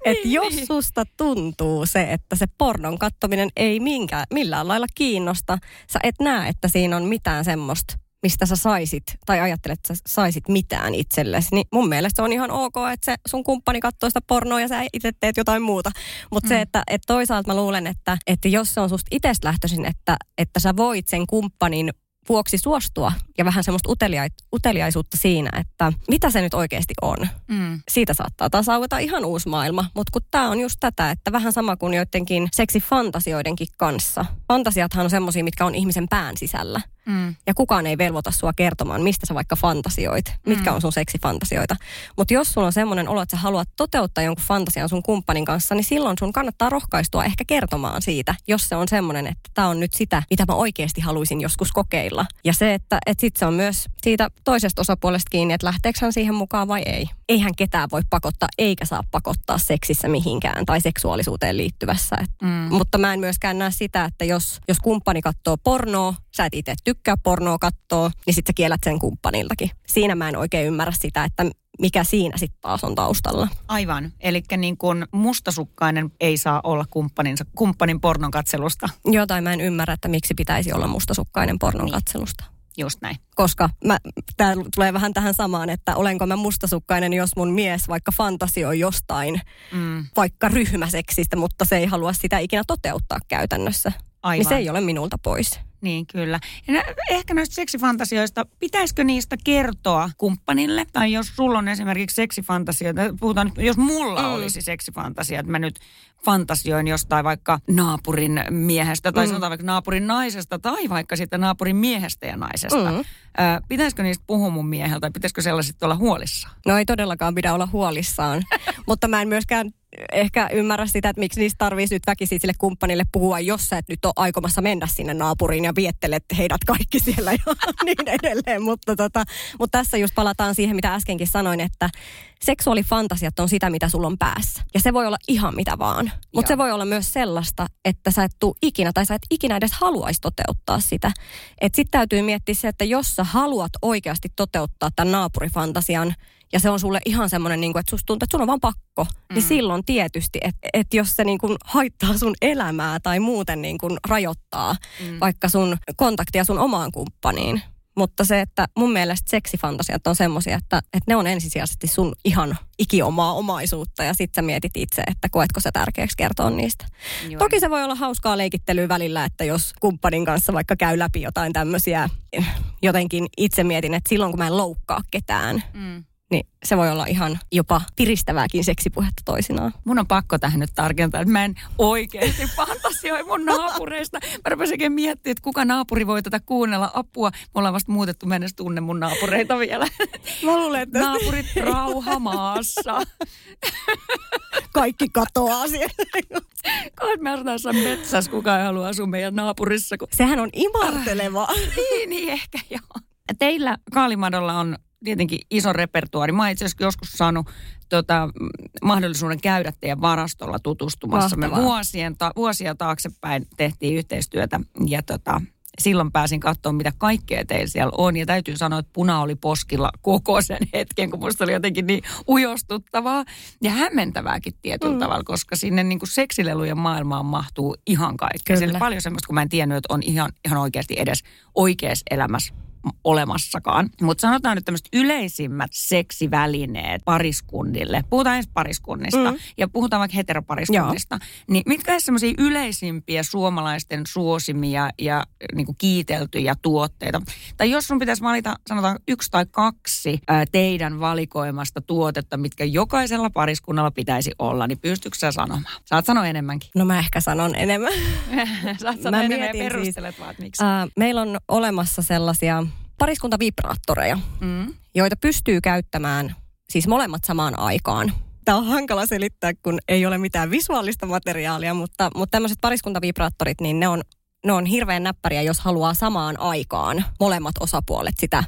että niin, jos niin. susta tuntuu se, että se pornon kattominen ei minkään, millään lailla kiinnosta, sä et näe, että siinä on mitään semmoista mistä sä saisit, tai ajattelet, että sä saisit mitään itsellesi, niin mun mielestä se on ihan ok, että se sun kumppani katsoo sitä pornoa ja sä itse teet jotain muuta. Mutta mm. se, että, että toisaalta mä luulen, että, että jos se on susta itsestä lähtöisin, että, että sä voit sen kumppanin vuoksi suostua ja vähän semmoista utelia, uteliaisuutta siinä, että mitä se nyt oikeasti on. Mm. Siitä saattaa taas aueta ihan uusi maailma, mutta kun tämä on just tätä, että vähän sama kuin joidenkin seksifantasioidenkin kanssa. Fantasiathan on semmoisia, mitkä on ihmisen pään sisällä. Mm. Ja kukaan ei velvoita sua kertomaan, mistä sä vaikka fantasioit, mitkä mm. on sun seksifantasioita. Mutta jos sulla on semmoinen olo, että sä haluat toteuttaa jonkun fantasian sun kumppanin kanssa, niin silloin sun kannattaa rohkaistua ehkä kertomaan siitä, jos se on semmoinen, että tämä on nyt sitä, mitä mä oikeasti haluaisin joskus kokeilla. Ja se, että et sit se on myös siitä toisesta osapuolesta kiinni, että lähteekö hän siihen mukaan vai ei. Eihän ketään voi pakottaa eikä saa pakottaa seksissä mihinkään tai seksuaalisuuteen liittyvässä. Et, mm. Mutta mä en myöskään näe sitä, että jos, jos kumppani katsoo pornoa, sä et itse tykkää pornoa katsoa, niin sit sä kiellät sen kumppaniltakin. Siinä mä en oikein ymmärrä sitä, että mikä siinä sitten taas on taustalla. Aivan. Eli niin kun mustasukkainen ei saa olla kumppaninsa, kumppanin pornon katselusta. Jotain mä en ymmärrä, että miksi pitäisi olla mustasukkainen pornon niin. katselusta. Just näin. Koska tämä tulee vähän tähän samaan, että olenko mä mustasukkainen, jos mun mies vaikka fantasioi jostain, mm. vaikka ryhmäseksistä, mutta se ei halua sitä ikinä toteuttaa käytännössä. Aivan. Niin se ei ole minulta pois. Niin, kyllä. Ja ehkä näistä seksifantasioista, pitäisikö niistä kertoa kumppanille? Tai jos sulla on esimerkiksi seksifantasioita, puhutaan, jos mulla mm. olisi seksifantasia, että mä nyt fantasioin jostain vaikka naapurin miehestä, tai mm. sanotaan vaikka naapurin naisesta, tai vaikka sitten naapurin miehestä ja naisesta. Mm. Ö, pitäisikö niistä puhua mun mieheltä, tai pitäisikö sellaiset olla huolissaan? No ei todellakaan pidä olla huolissaan, *laughs* mutta mä en myöskään ehkä ymmärrä sitä, että miksi niistä tarvitsisi nyt väkisin sille kumppanille puhua, jos sä et nyt ole aikomassa mennä sinne naapuriin ja viettelet heidät kaikki siellä *laughs* ja niin edelleen. Mutta, tota, mutta tässä just palataan siihen, mitä äskenkin sanoin, että seksuaalifantasiat on sitä, mitä sulla on päässä. Ja se voi olla ihan mitä vaan. Mutta se voi olla myös sellaista, että sä et tuu ikinä tai sä et ikinä edes haluaisi toteuttaa sitä. Että sitten täytyy miettiä se, että jos sä haluat oikeasti toteuttaa tämän naapurifantasian, ja se on sulle ihan semmoinen, niin kuin, että susta tuntuu, että sun on vaan pakko, niin mm. niin silloin tietysti, että, että jos se niin kuin haittaa sun elämää tai muuten niin kuin rajoittaa mm. vaikka sun kontaktia sun omaan kumppaniin, mutta se, että mun mielestä seksifantasiat on semmoisia, että, että ne on ensisijaisesti sun ihan ikiomaa omaisuutta ja sit sä mietit itse, että koetko sä tärkeäksi kertoa niistä. Joo. Toki se voi olla hauskaa leikittelyä välillä, että jos kumppanin kanssa vaikka käy läpi jotain tämmöisiä, jotenkin itse mietin, että silloin kun mä en loukkaa ketään, mm niin se voi olla ihan jopa piristävääkin seksipuhetta toisinaan. Mun on pakko tähän nyt tarkentaa, että mä en oikeasti *laughs* fantasioi mun naapureista. Mä rupesin miettimään, että kuka naapuri voi tätä kuunnella. Apua, me ollaan vasta muutettu, mä en tunne mun naapureita vielä. Mä luulen, että... Naapurit rauhamaassa. Kaikki katoaa siellä. Kohta me asutaan metsässä, kuka ei halua asua meidän naapurissa. Kun... Sehän on imarteleva. niin, niin ehkä joo. Teillä Kaalimadolla on tietenkin iso repertuaari. Mä itse asiassa joskus saanut tota, mahdollisuuden käydä teidän varastolla tutustumassa. Mahtavaa. Me vuosien ta- vuosia taaksepäin tehtiin yhteistyötä ja tota, silloin pääsin katsomaan, mitä kaikkea teillä siellä on. Ja täytyy sanoa, että puna oli poskilla koko sen hetken, kun musta oli jotenkin niin ujostuttavaa ja hämmentävääkin tietyllä mm. tavalla, koska sinne niin kuin seksilelujen maailmaan mahtuu ihan kaikkea. Siellä paljon semmoista, kun mä en tiennyt, että on ihan, ihan oikeasti edes oikeassa elämässä olemassakaan. Mutta sanotaan nyt tämmöiset yleisimmät seksivälineet pariskunnille. Puhutaan ensin pariskunnista mm. ja puhutaan vaikka heteropariskunnista. Joo. Niin mitkä on semmoisia yleisimpiä suomalaisten suosimia ja niin kuin kiiteltyjä tuotteita? Tai jos sun pitäisi valita sanotaan yksi tai kaksi ää, teidän valikoimasta tuotetta, mitkä jokaisella pariskunnalla pitäisi olla, niin pystytkö sä sanomaan? Saat sanoa enemmänkin. No mä ehkä sanon enemmän. *laughs* Saat sanoa enemmän ja siis, perustelet siis, vaan, miksi. Ää, meillä on olemassa sellaisia pariskuntavibraattoreja, mm. joita pystyy käyttämään siis molemmat samaan aikaan. Tämä on hankala selittää, kun ei ole mitään visuaalista materiaalia, mutta, mutta tämmöiset pariskuntavibraattorit, niin ne on ne on hirveän näppäriä, jos haluaa samaan aikaan molemmat osapuolet sitä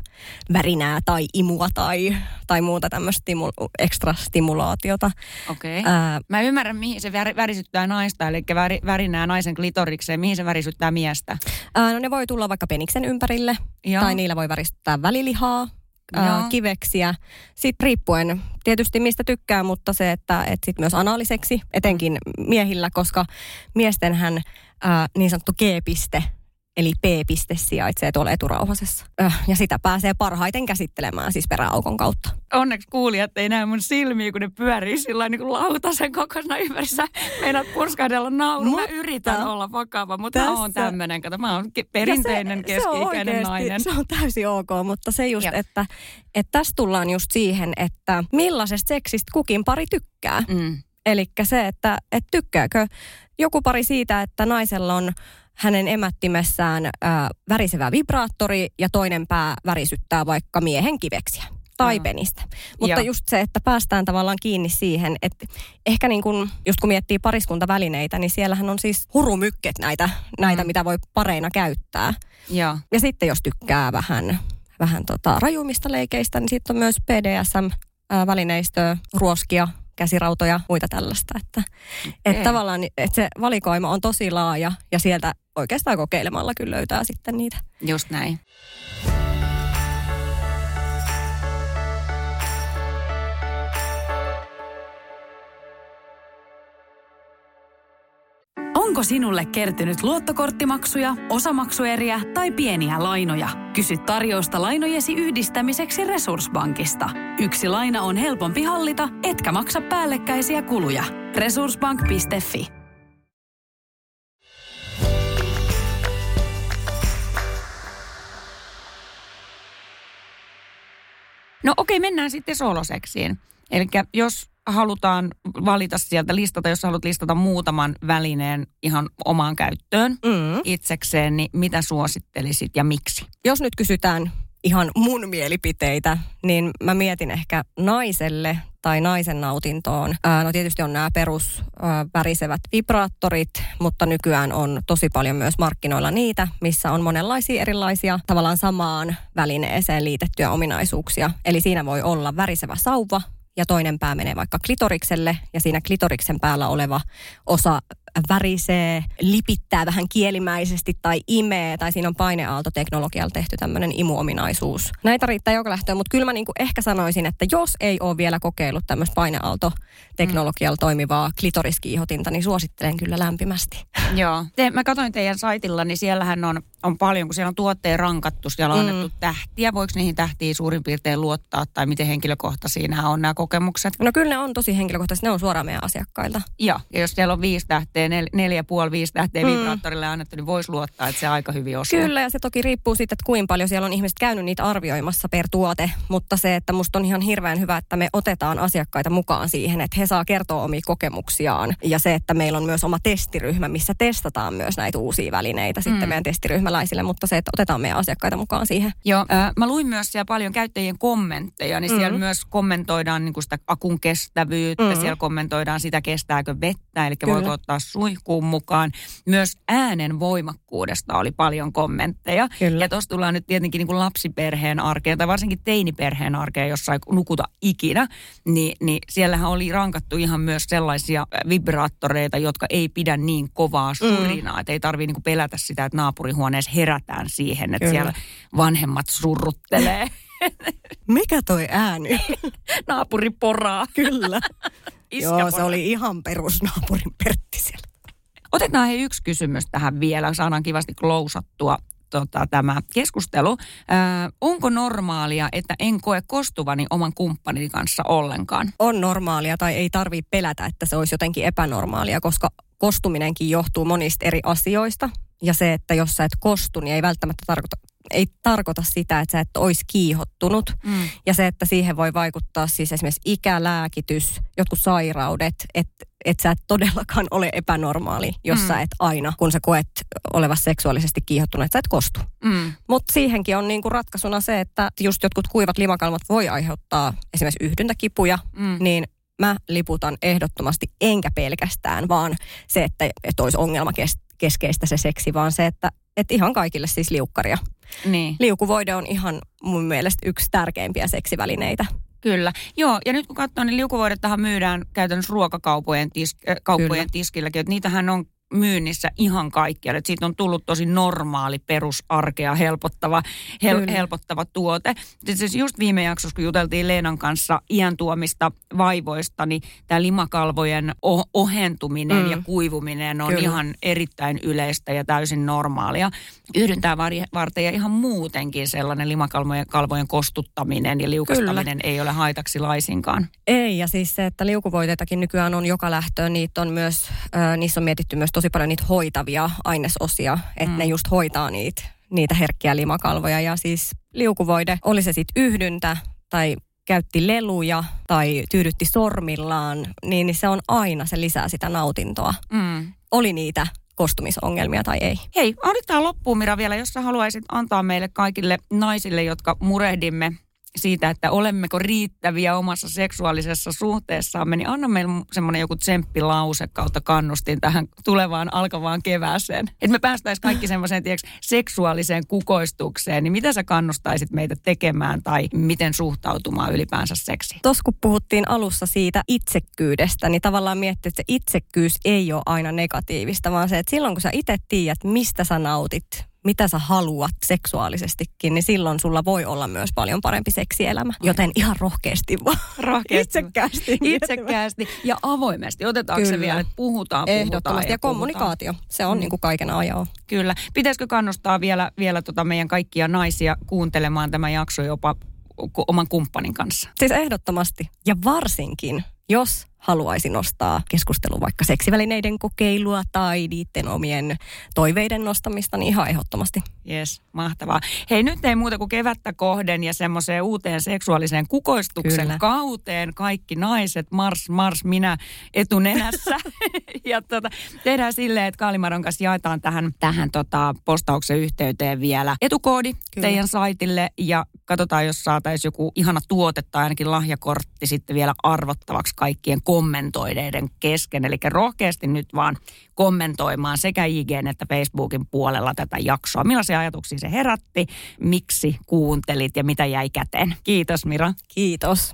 värinää tai imua tai, tai muuta tämmöistä stimu- ekstra stimulaatiota. Okei. Okay. Ää, Mä ymmärrän, mihin se väri, värisyttää naista, eli väri, värinää naisen klitorikseen. Mihin se värisyttää miestä? Ää, no ne voi tulla vaikka peniksen ympärille, Joo. tai niillä voi väristyttää välilihaa, ää, kiveksiä. Sitten riippuen tietysti mistä tykkää, mutta se, että et sit myös analiseksi, etenkin miehillä, koska miestenhän ää, niin sanottu G-piste, eli P-piste sijaitsee tuolla eturauhasessa. Ja sitä pääsee parhaiten käsittelemään siis peräaukon kautta. Onneksi kuulijat ei näe mun silmiä, kun ne pyörii sillä niin kuin lautasen kokoisena ympärissä. Meinaat purskahdella nauru. Mä yritän olla vakava, mutta tässä, mä oon tämmöinen. Kato, mä oon perinteinen se, keski-ikäinen se nainen. Se on täysin ok, mutta se just, että, että tässä tullaan just siihen, että millaisesta seksistä kukin pari tykkää. Mm. Eli se, että, että tykkääkö joku pari siitä, että naisella on hänen emättimessään ää, värisevä vibraattori ja toinen pää värisyttää vaikka miehen kiveksiä tai penistä. Mutta Joo. just se, että päästään tavallaan kiinni siihen, että ehkä niin kun, just kun miettii pariskuntavälineitä, niin siellähän on siis hurumykket näitä, näitä mm. mitä voi pareina käyttää. Joo. Ja sitten jos tykkää vähän, vähän tota rajuimmista leikeistä, niin sitten on myös PDSM ää, välineistöä, ruoskia, käsirautoja, muita tällaista. Että, että tavallaan että se valikoima on tosi laaja ja sieltä oikeastaan kokeilemalla kyllä löytää sitten niitä. Just näin. Onko sinulle kertynyt luottokorttimaksuja, osamaksueriä tai pieniä lainoja? Kysy tarjousta lainojesi yhdistämiseksi Resurssbankista. Yksi laina on helpompi hallita, etkä maksa päällekkäisiä kuluja. Resurssbank.fi No okei, mennään sitten soloseksiin. Eli jos halutaan valita sieltä listata, jos haluat listata muutaman välineen ihan omaan käyttöön mm. itsekseen, niin mitä suosittelisit ja miksi? Jos nyt kysytään ihan mun mielipiteitä, niin mä mietin ehkä naiselle tai naisen nautintoon. No tietysti on nämä perus ää, värisevät vibraattorit, mutta nykyään on tosi paljon myös markkinoilla niitä, missä on monenlaisia erilaisia tavallaan samaan välineeseen liitettyjä ominaisuuksia. Eli siinä voi olla värisevä sauva, ja toinen pää menee vaikka klitorikselle ja siinä klitoriksen päällä oleva osa värisee, lipittää vähän kielimäisesti tai imee, tai siinä on paineaaltoteknologialla tehty tämmöinen imuominaisuus. Näitä riittää joka lähtöön, mutta kyllä mä niinku ehkä sanoisin, että jos ei ole vielä kokeillut tämmöistä paineaaltoteknologialla toimivaa klitoriskiihotinta, niin suosittelen kyllä lämpimästi. Joo. Te, mä katsoin teidän saitilla, niin siellähän on, on paljon, kun siellä on tuotteen rankattu, siellä on mm. annettu tähtiä. Voiko niihin tähtiin suurin piirtein luottaa, tai miten henkilökohtaisia nämä on nämä kokemukset? No kyllä ne on tosi henkilökohtaisia, ne on suoraan meidän asiakkailta. Joo, ja jos siellä on viisi tähteä, nel, neljä, puoli, viisi tähteä mm. vibraattorille annettu, niin voisi luottaa, että se aika hyvin osuu. Kyllä, ja se toki riippuu siitä, että kuinka paljon siellä on ihmiset käynyt niitä arvioimassa per tuote, mutta se, että musta on ihan hirveän hyvä, että me otetaan asiakkaita mukaan siihen, että he saa kertoa omia kokemuksiaan. Ja se, että meillä on myös oma testiryhmä, missä testataan myös näitä uusia välineitä sitten mm. meidän testiryhmäläisille, mutta se, että otetaan meidän asiakkaita mukaan siihen. Joo, äh, mä luin myös siellä paljon käyttäjien kommentteja, niin mm. siellä myös kommentoidaan niin kuin sitä akun kestävyyttä, mm. siellä kommentoidaan sitä, kestääkö vettä, eli Kyllä. voiko ottaa suihkuun mukaan. Myös äänen voimakkuudesta oli paljon kommentteja. Kyllä. Ja tuossa tullaan nyt tietenkin niin kuin lapsiperheen arkeen tai varsinkin teiniperheen arkeen, jossa ei nukuta ikinä. Niin, niin siellähän oli rankattu ihan myös sellaisia vibraattoreita, jotka ei pidä niin kovaa mm. surinaa. Mm. Että ei tarvitse niin pelätä sitä, että naapurihuoneessa herätään siihen, että Kyllä. siellä vanhemmat surruttelee. *laughs* Mikä toi ääni? *laughs* Naapuri poraa. Kyllä. *laughs* Joo, se oli ihan perusnaapurin Pertti siellä. Otetaan he yksi kysymys tähän vielä. Saadaan kivasti klousattua tota, tämä keskustelu. Ö, onko normaalia, että en koe kostuvani oman kumppanini kanssa ollenkaan? On normaalia tai ei tarvitse pelätä, että se olisi jotenkin epänormaalia, koska kostuminenkin johtuu monista eri asioista. Ja se, että jos sä et kostu, niin ei välttämättä tarkoita ei tarkoita sitä, että sä et olisi kiihottunut. Mm. Ja se, että siihen voi vaikuttaa siis esimerkiksi ikälääkitys, jotkut sairaudet, että et sä et todellakaan ole epänormaali, jos mm. sä et aina, kun sä koet olevas seksuaalisesti kiihottunut, että sä et kostu. Mm. Mutta siihenkin on niinku ratkaisuna se, että just jotkut kuivat limakalmat voi aiheuttaa esimerkiksi yhdyntäkipuja, mm. niin mä liputan ehdottomasti, enkä pelkästään, vaan se, että, että olisi ongelma keskeistä se seksi, vaan se, että, että ihan kaikille siis liukkaria. Niin. Liukuvoide on ihan mun mielestä yksi tärkeimpiä seksivälineitä. Kyllä. Joo, ja nyt kun katsoo, niin liukuvoidettahan myydään käytännössä ruokakaupojen tis, äh, kauppojen tiskilläkin. Että niitähän on myynnissä ihan kaikkialle. Siitä on tullut tosi normaali, perusarkea, helpottava, hel, helpottava tuote. Siis just viime jaksossa, kun juteltiin Leenan kanssa iän tuomista vaivoista, niin tämä limakalvojen oh- ohentuminen mm. ja kuivuminen on Kyllä. ihan erittäin yleistä ja täysin normaalia. Yhdyntää varten ja ihan muutenkin sellainen limakalvojen kalvojen kostuttaminen ja liukastaminen Kyllä. ei ole haitaksi laisinkaan. Ei, ja siis se, että liukuvoiteitakin nykyään on joka lähtöön, niitä on myös, äh, niissä on mietitty myös tosi paljon niitä hoitavia ainesosia, että mm. ne just hoitaa niitä, niitä herkkiä limakalvoja. Ja siis liukuvoide, oli se sitten yhdyntä tai käytti leluja tai tyydytti sormillaan, niin se on aina, se lisää sitä nautintoa. Mm. Oli niitä kostumisongelmia tai ei. Hei, otetaan loppuun Mira vielä, jos sä haluaisit antaa meille kaikille naisille, jotka murehdimme siitä, että olemmeko riittäviä omassa seksuaalisessa suhteessamme, niin anna meille semmoinen joku tsemppilause kautta kannustin tähän tulevaan alkavaan kevääseen. Että me päästäisiin kaikki semmoiseen seksuaaliseen kukoistukseen, niin mitä sä kannustaisit meitä tekemään tai miten suhtautumaan ylipäänsä seksiin? Tuossa kun puhuttiin alussa siitä itsekkyydestä, niin tavallaan miettii, että se itsekkyys ei ole aina negatiivista, vaan se, että silloin kun sä itse tiedät, mistä sä nautit, mitä sä haluat seksuaalisestikin, niin silloin sulla voi olla myös paljon parempi seksielämä. Joten ihan rohkeasti vaan. Rohkeasti. Itsekkäästi. Itsekkäästi ja avoimesti. Otetaanko Kyllä. se vielä, että puhutaan, puhutaan Ehdottomasti. Ja, ja kommunikaatio. Se on mm. niin kuin kaiken ajoa. Kyllä. Pitäisikö kannustaa vielä, vielä tota meidän kaikkia naisia kuuntelemaan tämä jakso jopa oman kumppanin kanssa? Siis ehdottomasti. Ja varsinkin, jos haluaisi nostaa keskustelun vaikka seksivälineiden kokeilua tai niiden omien toiveiden nostamista, niin ihan ehdottomasti. Yes, mahtavaa. Hei, nyt ei muuta kuin kevättä kohden ja semmoiseen uuteen seksuaaliseen kukoistuksen Kyllä. kauteen. Kaikki naiset, mars, mars, minä etunenässä. *laughs* ja tota, tehdään silleen, että Kaalimaron kanssa jaetaan tähän, tähän tota, postauksen yhteyteen vielä etukoodi Kyllä. teidän saitille ja katsotaan, jos saataisiin joku ihana tuote tai ainakin lahjakortti sitten vielä arvottavaksi kaikkien kommentoineiden kesken. Eli rohkeasti nyt vaan kommentoimaan sekä IG että Facebookin puolella tätä jaksoa. Millaisia ajatuksia se herätti, miksi kuuntelit ja mitä jäi käteen. Kiitos Mira. Kiitos.